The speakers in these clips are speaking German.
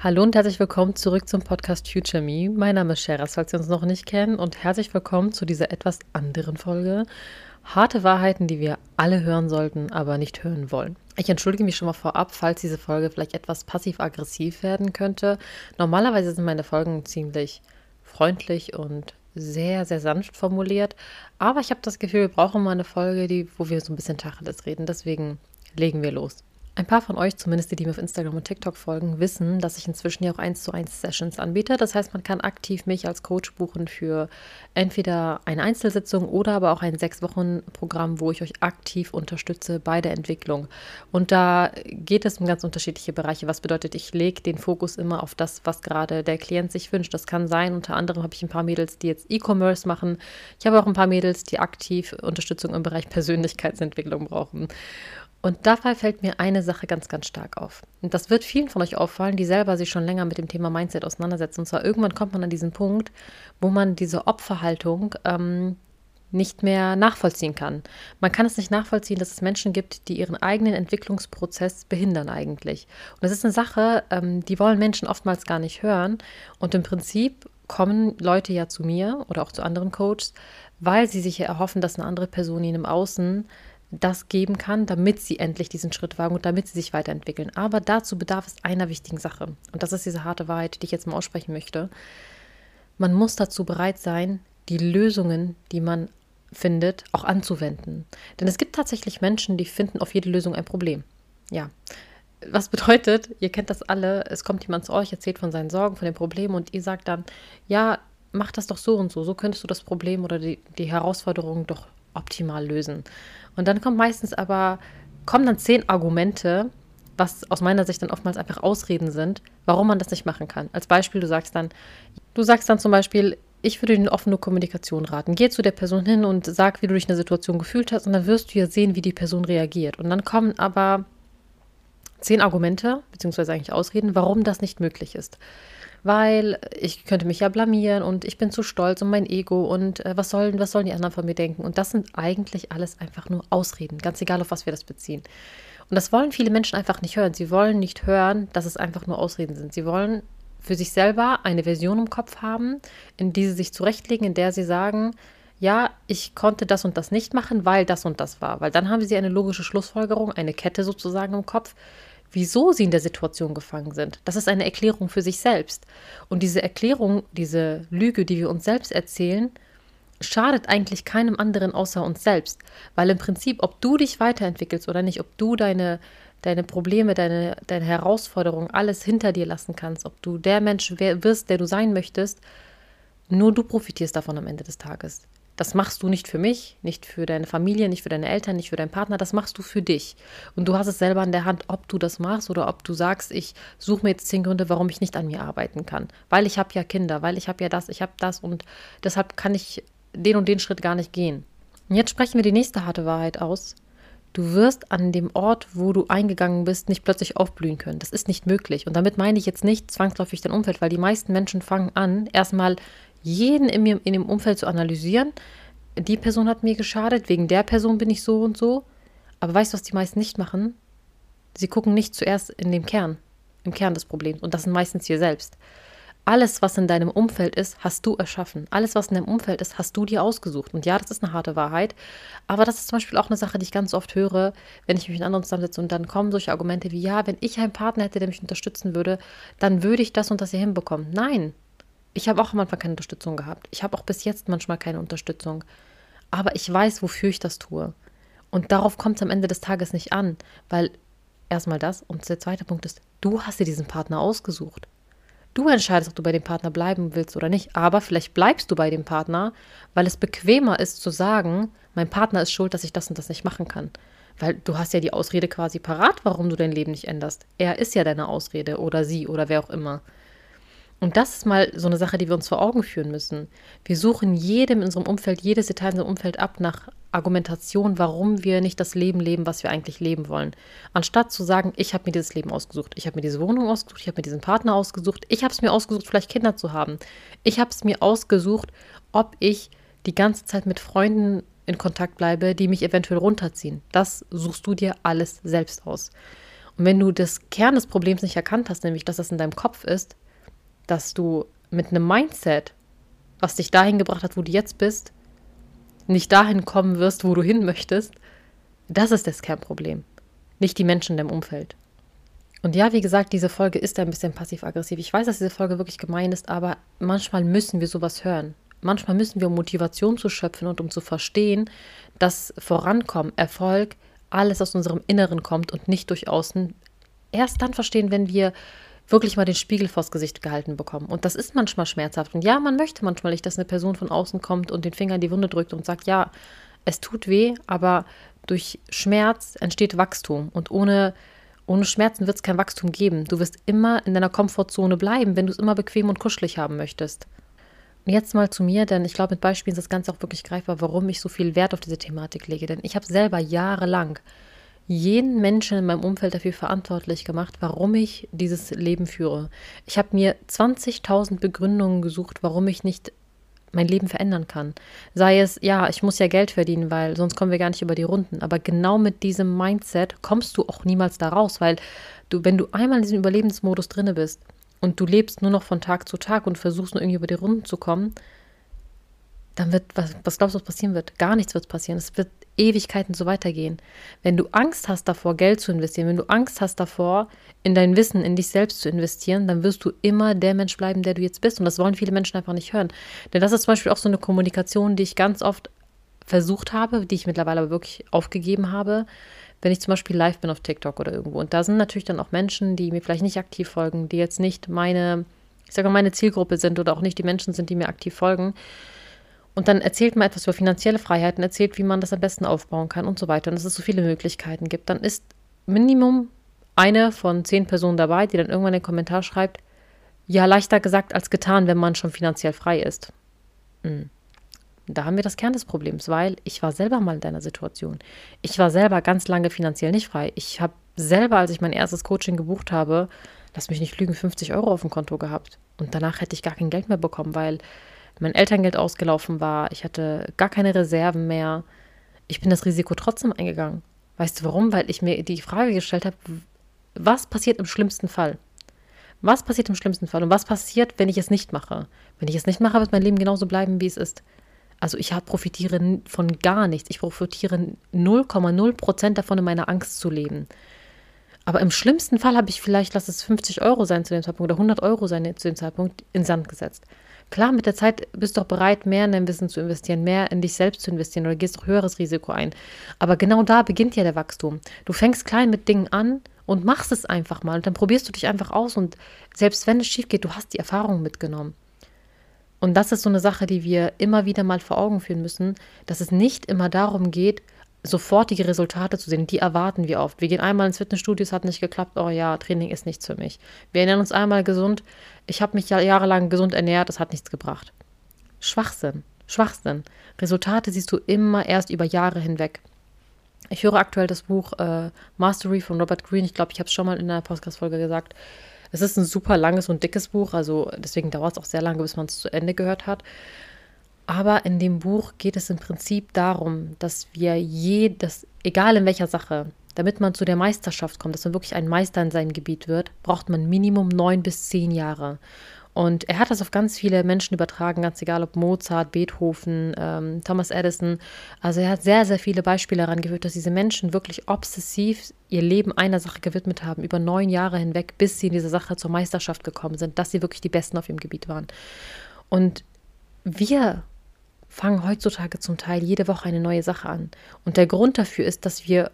Hallo und herzlich willkommen zurück zum Podcast Future Me. Mein Name ist Sheras, falls Sie uns noch nicht kennen, und herzlich willkommen zu dieser etwas anderen Folge. Harte Wahrheiten, die wir alle hören sollten, aber nicht hören wollen. Ich entschuldige mich schon mal vorab, falls diese Folge vielleicht etwas passiv-aggressiv werden könnte. Normalerweise sind meine Folgen ziemlich freundlich und sehr, sehr sanft formuliert. Aber ich habe das Gefühl, wir brauchen mal eine Folge, die, wo wir so ein bisschen Tacheles reden. Deswegen legen wir los. Ein paar von euch, zumindest die, die mir auf Instagram und TikTok folgen, wissen, dass ich inzwischen ja auch 1 zu 1 Sessions anbiete. Das heißt, man kann aktiv mich als Coach buchen für entweder eine Einzelsitzung oder aber auch ein sechs Wochen Programm, wo ich euch aktiv unterstütze bei der Entwicklung. Und da geht es um ganz unterschiedliche Bereiche. Was bedeutet, ich lege den Fokus immer auf das, was gerade der Klient sich wünscht. Das kann sein, unter anderem habe ich ein paar Mädels, die jetzt E-Commerce machen. Ich habe auch ein paar Mädels, die aktiv Unterstützung im Bereich Persönlichkeitsentwicklung brauchen. Und dabei fällt mir eine Sache ganz, ganz stark auf. Und das wird vielen von euch auffallen, die selber sich schon länger mit dem Thema Mindset auseinandersetzen. Und zwar irgendwann kommt man an diesen Punkt, wo man diese Opferhaltung ähm, nicht mehr nachvollziehen kann. Man kann es nicht nachvollziehen, dass es Menschen gibt, die ihren eigenen Entwicklungsprozess behindern eigentlich. Und das ist eine Sache, ähm, die wollen Menschen oftmals gar nicht hören. Und im Prinzip kommen Leute ja zu mir oder auch zu anderen Coaches, weil sie sich erhoffen, dass eine andere Person ihnen im Außen das geben kann, damit sie endlich diesen Schritt wagen und damit sie sich weiterentwickeln. Aber dazu bedarf es einer wichtigen Sache. Und das ist diese harte Wahrheit, die ich jetzt mal aussprechen möchte. Man muss dazu bereit sein, die Lösungen, die man findet, auch anzuwenden. Denn es gibt tatsächlich Menschen, die finden auf jede Lösung ein Problem. Ja. Was bedeutet, ihr kennt das alle, es kommt jemand zu euch, erzählt von seinen Sorgen, von den Problemen und ihr sagt dann, ja, mach das doch so und so, so könntest du das Problem oder die, die Herausforderung doch optimal lösen. Und dann kommt meistens aber, kommen dann zehn Argumente, was aus meiner Sicht dann oftmals einfach Ausreden sind, warum man das nicht machen kann. Als Beispiel, du sagst dann, du sagst dann zum Beispiel, ich würde dir eine offene Kommunikation raten. Geh zu der Person hin und sag, wie du dich in der Situation gefühlt hast, und dann wirst du ja sehen, wie die Person reagiert. Und dann kommen aber zehn Argumente, beziehungsweise eigentlich Ausreden, warum das nicht möglich ist weil ich könnte mich ja blamieren und ich bin zu stolz und mein Ego und äh, was, sollen, was sollen die anderen von mir denken? Und das sind eigentlich alles einfach nur Ausreden, ganz egal, auf was wir das beziehen. Und das wollen viele Menschen einfach nicht hören. Sie wollen nicht hören, dass es einfach nur Ausreden sind. Sie wollen für sich selber eine Version im Kopf haben, in die sie sich zurechtlegen, in der sie sagen, ja, ich konnte das und das nicht machen, weil das und das war. Weil dann haben sie eine logische Schlussfolgerung, eine Kette sozusagen im Kopf, wieso sie in der Situation gefangen sind. Das ist eine Erklärung für sich selbst. Und diese Erklärung, diese Lüge, die wir uns selbst erzählen, schadet eigentlich keinem anderen außer uns selbst. Weil im Prinzip, ob du dich weiterentwickelst oder nicht, ob du deine, deine Probleme, deine, deine Herausforderungen, alles hinter dir lassen kannst, ob du der Mensch wirst, der du sein möchtest, nur du profitierst davon am Ende des Tages. Das machst du nicht für mich, nicht für deine Familie, nicht für deine Eltern, nicht für deinen Partner, das machst du für dich. Und du hast es selber in der Hand, ob du das machst oder ob du sagst, ich suche mir jetzt zehn Gründe, warum ich nicht an mir arbeiten kann. Weil ich habe ja Kinder, weil ich habe ja das, ich habe das und deshalb kann ich den und den Schritt gar nicht gehen. Und jetzt sprechen wir die nächste harte Wahrheit aus. Du wirst an dem Ort, wo du eingegangen bist, nicht plötzlich aufblühen können. Das ist nicht möglich. Und damit meine ich jetzt nicht zwangsläufig dein Umfeld, weil die meisten Menschen fangen an, erstmal jeden in, mir, in dem Umfeld zu analysieren. Die Person hat mir geschadet, wegen der Person bin ich so und so. Aber weißt du, was die meisten nicht machen? Sie gucken nicht zuerst in dem Kern, im Kern des Problems. Und das sind meistens wir selbst. Alles, was in deinem Umfeld ist, hast du erschaffen. Alles, was in deinem Umfeld ist, hast du dir ausgesucht. Und ja, das ist eine harte Wahrheit. Aber das ist zum Beispiel auch eine Sache, die ich ganz oft höre, wenn ich mich mit anderen zusammensetze und dann kommen solche Argumente wie, ja, wenn ich einen Partner hätte, der mich unterstützen würde, dann würde ich das und das hier hinbekommen. Nein, ich habe auch am Anfang keine Unterstützung gehabt. Ich habe auch bis jetzt manchmal keine Unterstützung. Aber ich weiß, wofür ich das tue. Und darauf kommt es am Ende des Tages nicht an, weil erstmal das und der zweite Punkt ist, du hast dir diesen Partner ausgesucht. Du entscheidest, ob du bei dem Partner bleiben willst oder nicht. Aber vielleicht bleibst du bei dem Partner, weil es bequemer ist zu sagen, mein Partner ist schuld, dass ich das und das nicht machen kann. Weil du hast ja die Ausrede quasi parat, warum du dein Leben nicht änderst. Er ist ja deine Ausrede oder sie oder wer auch immer. Und das ist mal so eine Sache, die wir uns vor Augen führen müssen. Wir suchen jedem in unserem Umfeld, jedes Detail in unserem Umfeld ab nach Argumentation, warum wir nicht das Leben leben, was wir eigentlich leben wollen. Anstatt zu sagen, ich habe mir dieses Leben ausgesucht, ich habe mir diese Wohnung ausgesucht, ich habe mir diesen Partner ausgesucht, ich habe es mir ausgesucht, vielleicht Kinder zu haben. Ich habe es mir ausgesucht, ob ich die ganze Zeit mit Freunden in Kontakt bleibe, die mich eventuell runterziehen. Das suchst du dir alles selbst aus. Und wenn du das Kern des Problems nicht erkannt hast, nämlich dass das in deinem Kopf ist, dass du mit einem Mindset, was dich dahin gebracht hat, wo du jetzt bist, nicht dahin kommen wirst, wo du hin möchtest, das ist das Kernproblem, nicht die Menschen in deinem Umfeld. Und ja, wie gesagt, diese Folge ist ein bisschen passiv-aggressiv. Ich weiß, dass diese Folge wirklich gemein ist, aber manchmal müssen wir sowas hören. Manchmal müssen wir, um Motivation zu schöpfen und um zu verstehen, dass Vorankommen, Erfolg, alles aus unserem Inneren kommt und nicht durch Außen. Erst dann verstehen, wenn wir wirklich mal den Spiegel vors Gesicht gehalten bekommen. Und das ist manchmal schmerzhaft. Und ja, man möchte manchmal nicht, dass eine Person von außen kommt und den Finger in die Wunde drückt und sagt, ja, es tut weh, aber durch Schmerz entsteht Wachstum. Und ohne, ohne Schmerzen wird es kein Wachstum geben. Du wirst immer in deiner Komfortzone bleiben, wenn du es immer bequem und kuschelig haben möchtest. Und jetzt mal zu mir, denn ich glaube, mit Beispielen ist das Ganze auch wirklich greifbar, warum ich so viel Wert auf diese Thematik lege. Denn ich habe selber jahrelang jeden Menschen in meinem Umfeld dafür verantwortlich gemacht, warum ich dieses Leben führe. Ich habe mir 20.000 Begründungen gesucht, warum ich nicht mein Leben verändern kann. Sei es, ja, ich muss ja Geld verdienen, weil sonst kommen wir gar nicht über die Runden. Aber genau mit diesem Mindset kommst du auch niemals da raus, weil du, wenn du einmal in diesem Überlebensmodus drinne bist und du lebst nur noch von Tag zu Tag und versuchst nur irgendwie über die Runden zu kommen, dann wird, was, was glaubst du, was passieren wird? Gar nichts wird passieren. Es wird Ewigkeiten so weitergehen. Wenn du Angst hast davor, Geld zu investieren, wenn du Angst hast davor, in dein Wissen, in dich selbst zu investieren, dann wirst du immer der Mensch bleiben, der du jetzt bist. Und das wollen viele Menschen einfach nicht hören. Denn das ist zum Beispiel auch so eine Kommunikation, die ich ganz oft versucht habe, die ich mittlerweile aber wirklich aufgegeben habe, wenn ich zum Beispiel live bin auf TikTok oder irgendwo. Und da sind natürlich dann auch Menschen, die mir vielleicht nicht aktiv folgen, die jetzt nicht meine, ich sage mal, meine Zielgruppe sind oder auch nicht die Menschen sind, die mir aktiv folgen. Und dann erzählt man etwas über finanzielle Freiheiten, erzählt, wie man das am besten aufbauen kann und so weiter. Und dass es so viele Möglichkeiten gibt. Dann ist Minimum eine von zehn Personen dabei, die dann irgendwann den Kommentar schreibt, ja, leichter gesagt als getan, wenn man schon finanziell frei ist. Mhm. Da haben wir das Kern des Problems, weil ich war selber mal in deiner Situation. Ich war selber ganz lange finanziell nicht frei. Ich habe selber, als ich mein erstes Coaching gebucht habe, lass mich nicht lügen, 50 Euro auf dem Konto gehabt. Und danach hätte ich gar kein Geld mehr bekommen, weil mein Elterngeld ausgelaufen war, ich hatte gar keine Reserven mehr. Ich bin das Risiko trotzdem eingegangen. Weißt du warum? Weil ich mir die Frage gestellt habe, was passiert im schlimmsten Fall? Was passiert im schlimmsten Fall? Und was passiert, wenn ich es nicht mache? Wenn ich es nicht mache, wird mein Leben genauso bleiben, wie es ist. Also ich profitiere von gar nichts. Ich profitiere 0,0 Prozent davon, in meiner Angst zu leben. Aber im schlimmsten Fall habe ich vielleicht, lass es 50 Euro sein zu dem Zeitpunkt oder 100 Euro sein zu dem Zeitpunkt, in Sand gesetzt. Klar, mit der Zeit bist du auch bereit, mehr in dein Wissen zu investieren, mehr in dich selbst zu investieren oder gehst auch höheres Risiko ein. Aber genau da beginnt ja der Wachstum. Du fängst klein mit Dingen an und machst es einfach mal. Und dann probierst du dich einfach aus und selbst wenn es schief geht, du hast die Erfahrung mitgenommen. Und das ist so eine Sache, die wir immer wieder mal vor Augen führen müssen, dass es nicht immer darum geht, sofortige Resultate zu sehen. Die erwarten wir oft. Wir gehen einmal ins Fitnessstudio, es hat nicht geklappt, oh ja, Training ist nichts für mich. Wir ernähren uns einmal gesund, ich habe mich ja jahrelang gesund ernährt, es hat nichts gebracht. Schwachsinn, Schwachsinn. Resultate siehst du immer erst über Jahre hinweg. Ich höre aktuell das Buch äh, Mastery von Robert Greene. Ich glaube, ich habe es schon mal in einer Podcast-Folge gesagt. Es ist ein super langes und dickes Buch, also deswegen dauert es auch sehr lange, bis man es zu Ende gehört hat. Aber in dem Buch geht es im Prinzip darum, dass wir je, das, egal in welcher Sache, damit man zu der Meisterschaft kommt, dass man wirklich ein Meister in seinem Gebiet wird, braucht man Minimum neun bis zehn Jahre. Und er hat das auf ganz viele Menschen übertragen, ganz egal ob Mozart, Beethoven, ähm, Thomas Edison. Also er hat sehr, sehr viele Beispiele daran geführt, dass diese Menschen wirklich obsessiv ihr Leben einer Sache gewidmet haben, über neun Jahre hinweg, bis sie in dieser Sache zur Meisterschaft gekommen sind, dass sie wirklich die Besten auf ihrem Gebiet waren. Und wir fangen heutzutage zum Teil jede Woche eine neue Sache an. Und der Grund dafür ist, dass wir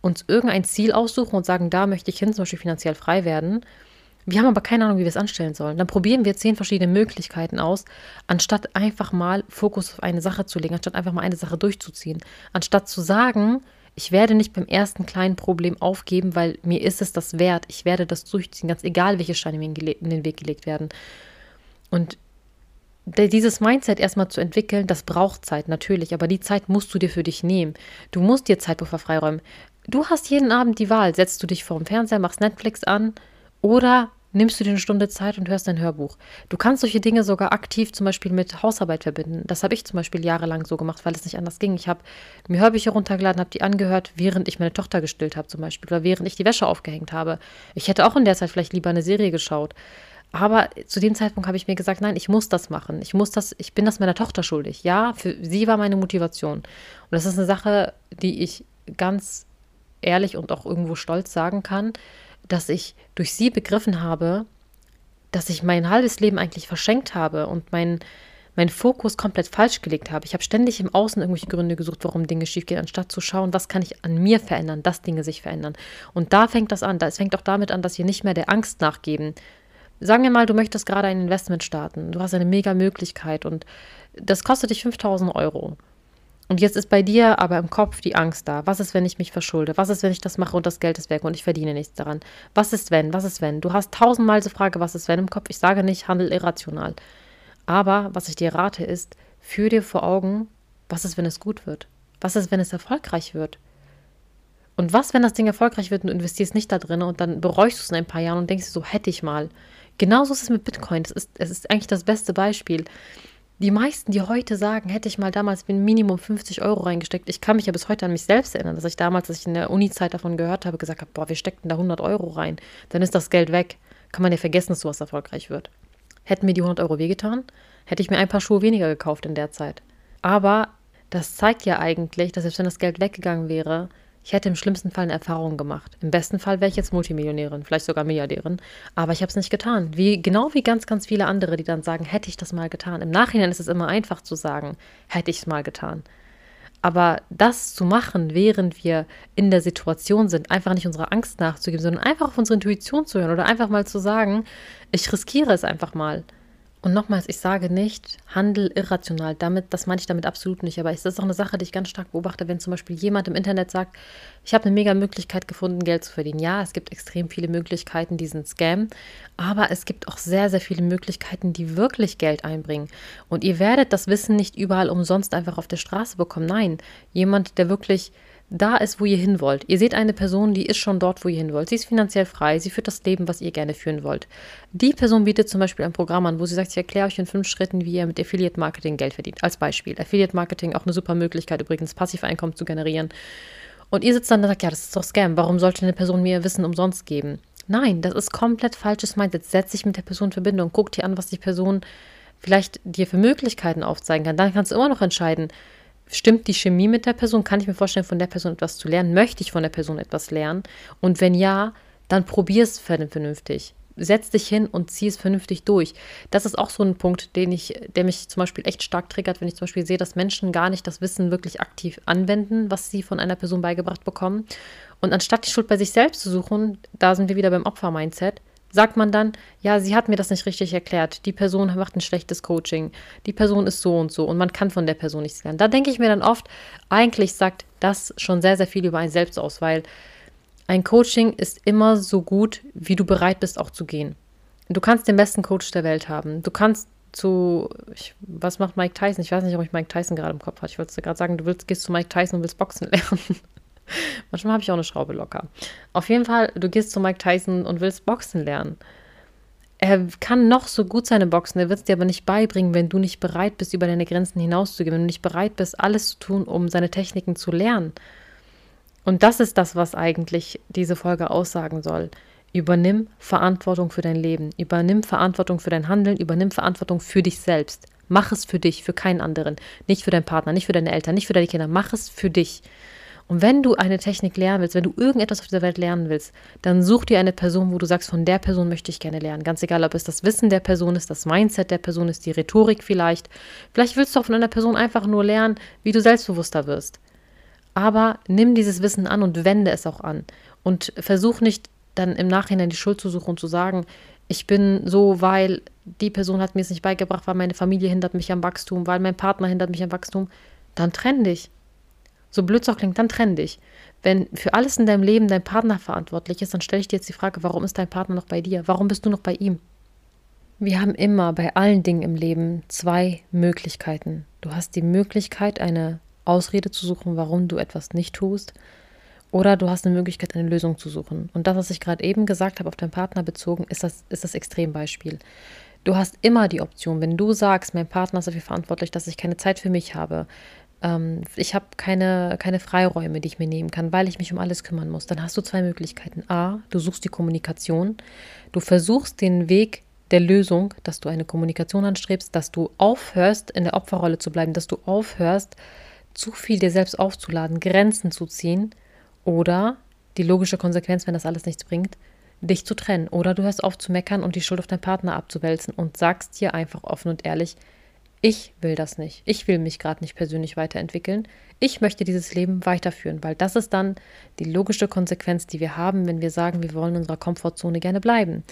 uns irgendein Ziel aussuchen und sagen, da möchte ich hin, zum Beispiel finanziell frei werden. Wir haben aber keine Ahnung, wie wir es anstellen sollen. Dann probieren wir zehn verschiedene Möglichkeiten aus, anstatt einfach mal Fokus auf eine Sache zu legen, anstatt einfach mal eine Sache durchzuziehen. Anstatt zu sagen, ich werde nicht beim ersten kleinen Problem aufgeben, weil mir ist es das wert. Ich werde das durchziehen, ganz egal, welche Steine mir in den Weg gelegt werden. Und dieses Mindset erstmal zu entwickeln, das braucht Zeit, natürlich, aber die Zeit musst du dir für dich nehmen. Du musst dir Zeitpuffer freiräumen. Du hast jeden Abend die Wahl, setzt du dich vor dem Fernseher, machst Netflix an oder nimmst du dir eine Stunde Zeit und hörst ein Hörbuch. Du kannst solche Dinge sogar aktiv zum Beispiel mit Hausarbeit verbinden. Das habe ich zum Beispiel jahrelang so gemacht, weil es nicht anders ging. Ich habe mir Hörbücher runtergeladen, habe die angehört, während ich meine Tochter gestillt habe zum Beispiel oder während ich die Wäsche aufgehängt habe. Ich hätte auch in der Zeit vielleicht lieber eine Serie geschaut. Aber zu dem Zeitpunkt habe ich mir gesagt, nein, ich muss das machen. Ich muss das, ich bin das meiner Tochter schuldig. Ja, für sie war meine Motivation. Und das ist eine Sache, die ich ganz ehrlich und auch irgendwo stolz sagen kann, dass ich durch sie begriffen habe, dass ich mein halbes Leben eigentlich verschenkt habe und mein, mein Fokus komplett falsch gelegt habe. Ich habe ständig im Außen irgendwelche Gründe gesucht, warum Dinge schiefgehen, anstatt zu schauen, was kann ich an mir verändern, dass Dinge sich verändern. Und da fängt das an. Es fängt auch damit an, dass wir nicht mehr der Angst nachgeben. Sagen wir mal, du möchtest gerade ein Investment starten. Du hast eine mega Möglichkeit und das kostet dich 5000 Euro. Und jetzt ist bei dir aber im Kopf die Angst da. Was ist, wenn ich mich verschulde? Was ist, wenn ich das mache und das Geld ist weg und ich verdiene nichts daran? Was ist, wenn? Was ist, wenn? Du hast tausendmal diese Frage, was ist, wenn im Kopf. Ich sage nicht, handel irrational. Aber was ich dir rate, ist, führ dir vor Augen, was ist, wenn es gut wird? Was ist, wenn es erfolgreich wird? Und was, wenn das Ding erfolgreich wird und du investierst nicht da drin und dann bereust du es in ein paar Jahren und denkst dir so, hätte ich mal. Genauso ist es mit Bitcoin. Es ist, es ist eigentlich das beste Beispiel. Die meisten, die heute sagen, hätte ich mal damals Minimum 50 Euro reingesteckt. Ich kann mich ja bis heute an mich selbst erinnern, dass ich damals, als ich in der Uni-Zeit davon gehört habe, gesagt habe, boah, wir steckten da 100 Euro rein. Dann ist das Geld weg. Kann man ja vergessen, dass sowas erfolgreich wird. Hätten mir die 100 Euro wehgetan, hätte ich mir ein paar Schuhe weniger gekauft in der Zeit. Aber das zeigt ja eigentlich, dass selbst wenn das Geld weggegangen wäre, ich hätte im schlimmsten Fall eine Erfahrung gemacht. Im besten Fall wäre ich jetzt Multimillionärin, vielleicht sogar Milliardärin. Aber ich habe es nicht getan. Wie, genau wie ganz, ganz viele andere, die dann sagen, hätte ich das mal getan. Im Nachhinein ist es immer einfach zu sagen, hätte ich es mal getan. Aber das zu machen, während wir in der Situation sind, einfach nicht unserer Angst nachzugeben, sondern einfach auf unsere Intuition zu hören oder einfach mal zu sagen, ich riskiere es einfach mal. Und nochmals, ich sage nicht, handel irrational. Damit, das meine ich damit absolut nicht. Aber es ist auch eine Sache, die ich ganz stark beobachte, wenn zum Beispiel jemand im Internet sagt, ich habe eine mega Möglichkeit gefunden, Geld zu verdienen. Ja, es gibt extrem viele Möglichkeiten, diesen Scam. Aber es gibt auch sehr, sehr viele Möglichkeiten, die wirklich Geld einbringen. Und ihr werdet das Wissen nicht überall umsonst einfach auf der Straße bekommen. Nein, jemand, der wirklich da ist, wo ihr hin wollt. Ihr seht eine Person, die ist schon dort, wo ihr hin wollt. Sie ist finanziell frei, sie führt das Leben, was ihr gerne führen wollt. Die Person bietet zum Beispiel ein Programm an, wo sie sagt, ich erkläre euch in fünf Schritten, wie ihr mit Affiliate Marketing Geld verdient. Als Beispiel. Affiliate Marketing auch eine super Möglichkeit, übrigens Passiveinkommen zu generieren. Und ihr sitzt dann und sagt, ja, das ist doch Scam. Warum sollte eine Person mir Wissen umsonst geben? Nein, das ist komplett falsches Mindset. Setz dich mit der Person in Verbindung, guck dir an, was die Person vielleicht dir für Möglichkeiten aufzeigen kann. Dann kannst du immer noch entscheiden, Stimmt die Chemie mit der Person? Kann ich mir vorstellen, von der Person etwas zu lernen? Möchte ich von der Person etwas lernen? Und wenn ja, dann probier es vernünftig. Setz dich hin und zieh es vernünftig durch. Das ist auch so ein Punkt, den ich, der mich zum Beispiel echt stark triggert, wenn ich zum Beispiel sehe, dass Menschen gar nicht das Wissen wirklich aktiv anwenden, was sie von einer Person beigebracht bekommen. Und anstatt die Schuld bei sich selbst zu suchen, da sind wir wieder beim Opfer-Mindset, sagt man dann, ja, sie hat mir das nicht richtig erklärt, die Person macht ein schlechtes Coaching, die Person ist so und so und man kann von der Person nichts lernen. Da denke ich mir dann oft, eigentlich sagt das schon sehr, sehr viel über einen selbst aus, weil ein Coaching ist immer so gut, wie du bereit bist auch zu gehen. Du kannst den besten Coach der Welt haben. Du kannst zu, ich, was macht Mike Tyson? Ich weiß nicht, ob ich Mike Tyson gerade im Kopf habe. Ich wollte gerade sagen, du willst, gehst zu Mike Tyson und willst Boxen lernen. Manchmal habe ich auch eine Schraube locker. Auf jeden Fall, du gehst zu Mike Tyson und willst Boxen lernen. Er kann noch so gut seine Boxen, er wird es dir aber nicht beibringen, wenn du nicht bereit bist, über deine Grenzen hinauszugehen, wenn du nicht bereit bist, alles zu tun, um seine Techniken zu lernen. Und das ist das, was eigentlich diese Folge aussagen soll. Übernimm Verantwortung für dein Leben, übernimm Verantwortung für dein Handeln, übernimm Verantwortung für dich selbst. Mach es für dich, für keinen anderen, nicht für deinen Partner, nicht für deine Eltern, nicht für deine Kinder. Mach es für dich. Und wenn du eine Technik lernen willst, wenn du irgendetwas auf dieser Welt lernen willst, dann such dir eine Person, wo du sagst, von der Person möchte ich gerne lernen. Ganz egal, ob es das Wissen der Person ist, das Mindset der Person ist, die Rhetorik vielleicht. Vielleicht willst du auch von einer Person einfach nur lernen, wie du selbstbewusster wirst. Aber nimm dieses Wissen an und wende es auch an. Und versuch nicht dann im Nachhinein die Schuld zu suchen und zu sagen, ich bin so, weil die Person hat mir es nicht beigebracht, weil meine Familie hindert mich am Wachstum, weil mein Partner hindert mich am Wachstum. Dann trenn dich so blöd es auch klingt, dann trenn dich. Wenn für alles in deinem Leben dein Partner verantwortlich ist, dann stelle ich dir jetzt die Frage, warum ist dein Partner noch bei dir? Warum bist du noch bei ihm? Wir haben immer bei allen Dingen im Leben zwei Möglichkeiten. Du hast die Möglichkeit, eine Ausrede zu suchen, warum du etwas nicht tust. Oder du hast eine Möglichkeit, eine Lösung zu suchen. Und das, was ich gerade eben gesagt habe, auf deinen Partner bezogen, ist das, ist das Extrembeispiel. Du hast immer die Option, wenn du sagst, mein Partner ist dafür verantwortlich, dass ich keine Zeit für mich habe, ähm, ich habe keine, keine Freiräume, die ich mir nehmen kann, weil ich mich um alles kümmern muss, dann hast du zwei Möglichkeiten. A, du suchst die Kommunikation, du versuchst den Weg der Lösung, dass du eine Kommunikation anstrebst, dass du aufhörst, in der Opferrolle zu bleiben, dass du aufhörst, zu viel dir selbst aufzuladen, Grenzen zu ziehen oder die logische Konsequenz, wenn das alles nichts bringt, dich zu trennen. Oder du hörst auf zu meckern und die Schuld auf deinen Partner abzuwälzen und sagst dir einfach offen und ehrlich, ich will das nicht. Ich will mich gerade nicht persönlich weiterentwickeln. Ich möchte dieses Leben weiterführen, weil das ist dann die logische Konsequenz, die wir haben, wenn wir sagen, wir wollen in unserer Komfortzone gerne bleiben.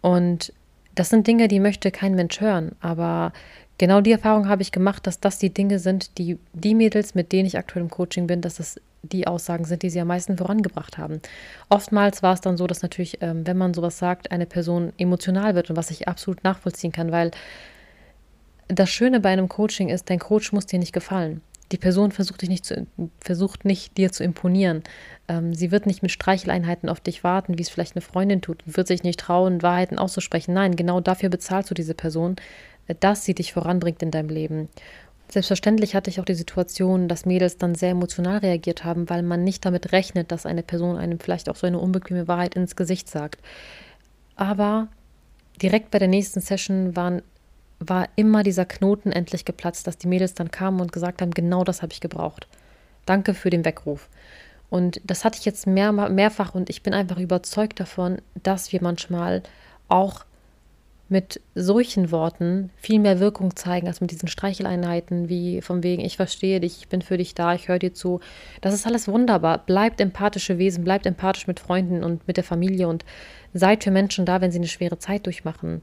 Und das sind Dinge, die möchte kein Mensch hören. Aber genau die Erfahrung habe ich gemacht, dass das die Dinge sind, die die Mädels, mit denen ich aktuell im Coaching bin, dass das die Aussagen sind, die sie am meisten vorangebracht haben. Oftmals war es dann so, dass natürlich, ähm, wenn man sowas sagt, eine Person emotional wird und was ich absolut nachvollziehen kann, weil das Schöne bei einem Coaching ist, dein Coach muss dir nicht gefallen. Die Person versucht dich nicht zu, versucht nicht dir zu imponieren. Ähm, sie wird nicht mit Streicheleinheiten auf dich warten, wie es vielleicht eine Freundin tut, wird sich nicht trauen, Wahrheiten auszusprechen. Nein, genau dafür bezahlst du diese Person, äh, dass sie dich voranbringt in deinem Leben. Selbstverständlich hatte ich auch die Situation, dass Mädels dann sehr emotional reagiert haben, weil man nicht damit rechnet, dass eine Person einem vielleicht auch so eine unbequeme Wahrheit ins Gesicht sagt. Aber direkt bei der nächsten Session waren war immer dieser Knoten endlich geplatzt, dass die Mädels dann kamen und gesagt haben, genau das habe ich gebraucht. Danke für den Weckruf. Und das hatte ich jetzt mehr, mehrfach und ich bin einfach überzeugt davon, dass wir manchmal auch mit solchen Worten viel mehr Wirkung zeigen als mit diesen Streicheleinheiten wie von wegen, ich verstehe dich, ich bin für dich da, ich höre dir zu. Das ist alles wunderbar. Bleibt empathische Wesen, bleibt empathisch mit Freunden und mit der Familie und seid für Menschen da, wenn sie eine schwere Zeit durchmachen.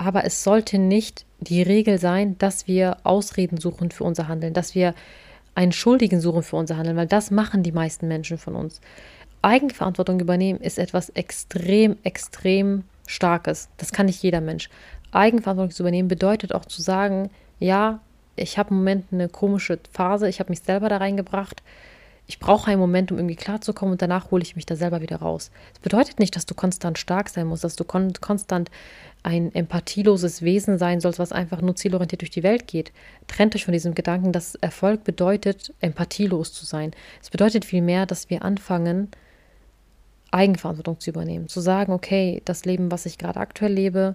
Aber es sollte nicht die Regel sein, dass wir Ausreden suchen für unser Handeln, dass wir einen Schuldigen suchen für unser Handeln, weil das machen die meisten Menschen von uns. Eigenverantwortung übernehmen ist etwas extrem, extrem Starkes. Das kann nicht jeder Mensch. Eigenverantwortung zu übernehmen bedeutet auch zu sagen, ja, ich habe im Moment eine komische Phase, ich habe mich selber da reingebracht, ich brauche einen Moment, um irgendwie klarzukommen und danach hole ich mich da selber wieder raus. Das bedeutet nicht, dass du konstant stark sein musst, dass du kon konstant ein empathieloses Wesen sein sollst, was einfach nur zielorientiert durch die Welt geht. Trennt euch von diesem Gedanken, dass Erfolg bedeutet, empathielos zu sein. Es bedeutet vielmehr, dass wir anfangen, Eigenverantwortung zu übernehmen. Zu sagen, okay, das Leben, was ich gerade aktuell lebe,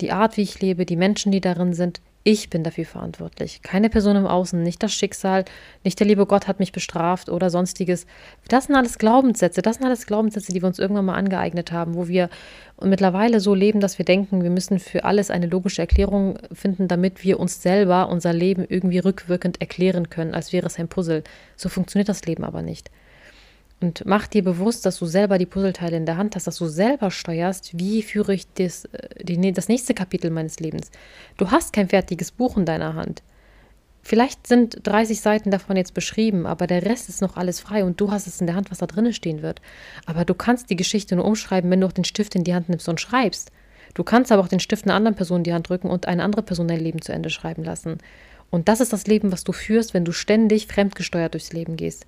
die Art, wie ich lebe, die Menschen, die darin sind, ich bin dafür verantwortlich. Keine Person im Außen, nicht das Schicksal, nicht der liebe Gott hat mich bestraft oder sonstiges. Das sind alles Glaubenssätze. Das sind alles Glaubenssätze, die wir uns irgendwann mal angeeignet haben, wo wir mittlerweile so leben, dass wir denken, wir müssen für alles eine logische Erklärung finden, damit wir uns selber unser Leben irgendwie rückwirkend erklären können, als wäre es ein Puzzle. So funktioniert das Leben aber nicht. Und mach dir bewusst, dass du selber die Puzzleteile in der Hand hast, dass du selber steuerst, wie führe ich das, äh, die, das nächste Kapitel meines Lebens. Du hast kein fertiges Buch in deiner Hand. Vielleicht sind 30 Seiten davon jetzt beschrieben, aber der Rest ist noch alles frei und du hast es in der Hand, was da drinnen stehen wird. Aber du kannst die Geschichte nur umschreiben, wenn du auch den Stift in die Hand nimmst und schreibst. Du kannst aber auch den Stift einer anderen Person in die Hand drücken und eine andere Person dein Leben zu Ende schreiben lassen. Und das ist das Leben, was du führst, wenn du ständig fremdgesteuert durchs Leben gehst.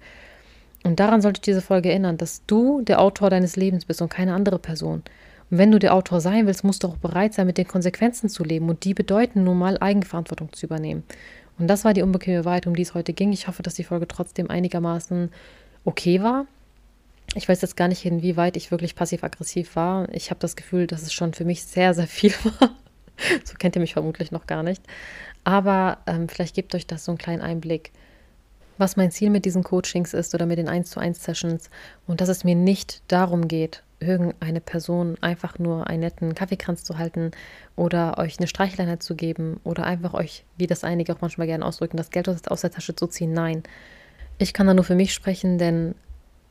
Und daran sollte ich diese Folge erinnern, dass du der Autor deines Lebens bist und keine andere Person. Und wenn du der Autor sein willst, musst du auch bereit sein, mit den Konsequenzen zu leben. Und die bedeuten nun mal, Eigenverantwortung zu übernehmen. Und das war die unbequeme Wahrheit, um die es heute ging. Ich hoffe, dass die Folge trotzdem einigermaßen okay war. Ich weiß jetzt gar nicht, inwieweit ich wirklich passiv-aggressiv war. Ich habe das Gefühl, dass es schon für mich sehr, sehr viel war. so kennt ihr mich vermutlich noch gar nicht. Aber ähm, vielleicht gebt euch das so einen kleinen Einblick was mein Ziel mit diesen Coachings ist oder mit den 1 zu 1 Sessions und dass es mir nicht darum geht, irgendeine Person einfach nur einen netten Kaffeekranz zu halten oder euch eine Streicheleinheit zu geben oder einfach euch, wie das einige auch manchmal gerne ausdrücken, das Geld aus der Tasche zu ziehen. Nein, ich kann da nur für mich sprechen, denn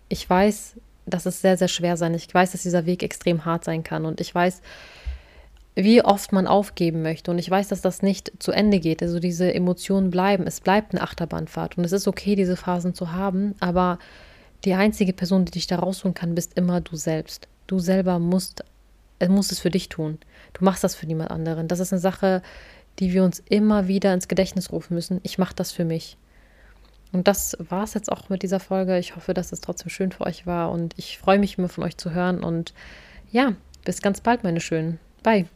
ich weiß, dass es sehr, sehr schwer sein. Ich weiß, dass dieser Weg extrem hart sein kann und ich weiß, wie oft man aufgeben möchte. Und ich weiß, dass das nicht zu Ende geht. Also diese Emotionen bleiben. Es bleibt eine Achterbahnfahrt. Und es ist okay, diese Phasen zu haben. Aber die einzige Person, die dich da rausholen kann, bist immer du selbst. Du selber musst, äh, musst es für dich tun. Du machst das für niemand anderen. Das ist eine Sache, die wir uns immer wieder ins Gedächtnis rufen müssen. Ich mache das für mich. Und das war es jetzt auch mit dieser Folge. Ich hoffe, dass es trotzdem schön für euch war und ich freue mich immer von euch zu hören. Und ja, bis ganz bald, meine Schönen. Bye.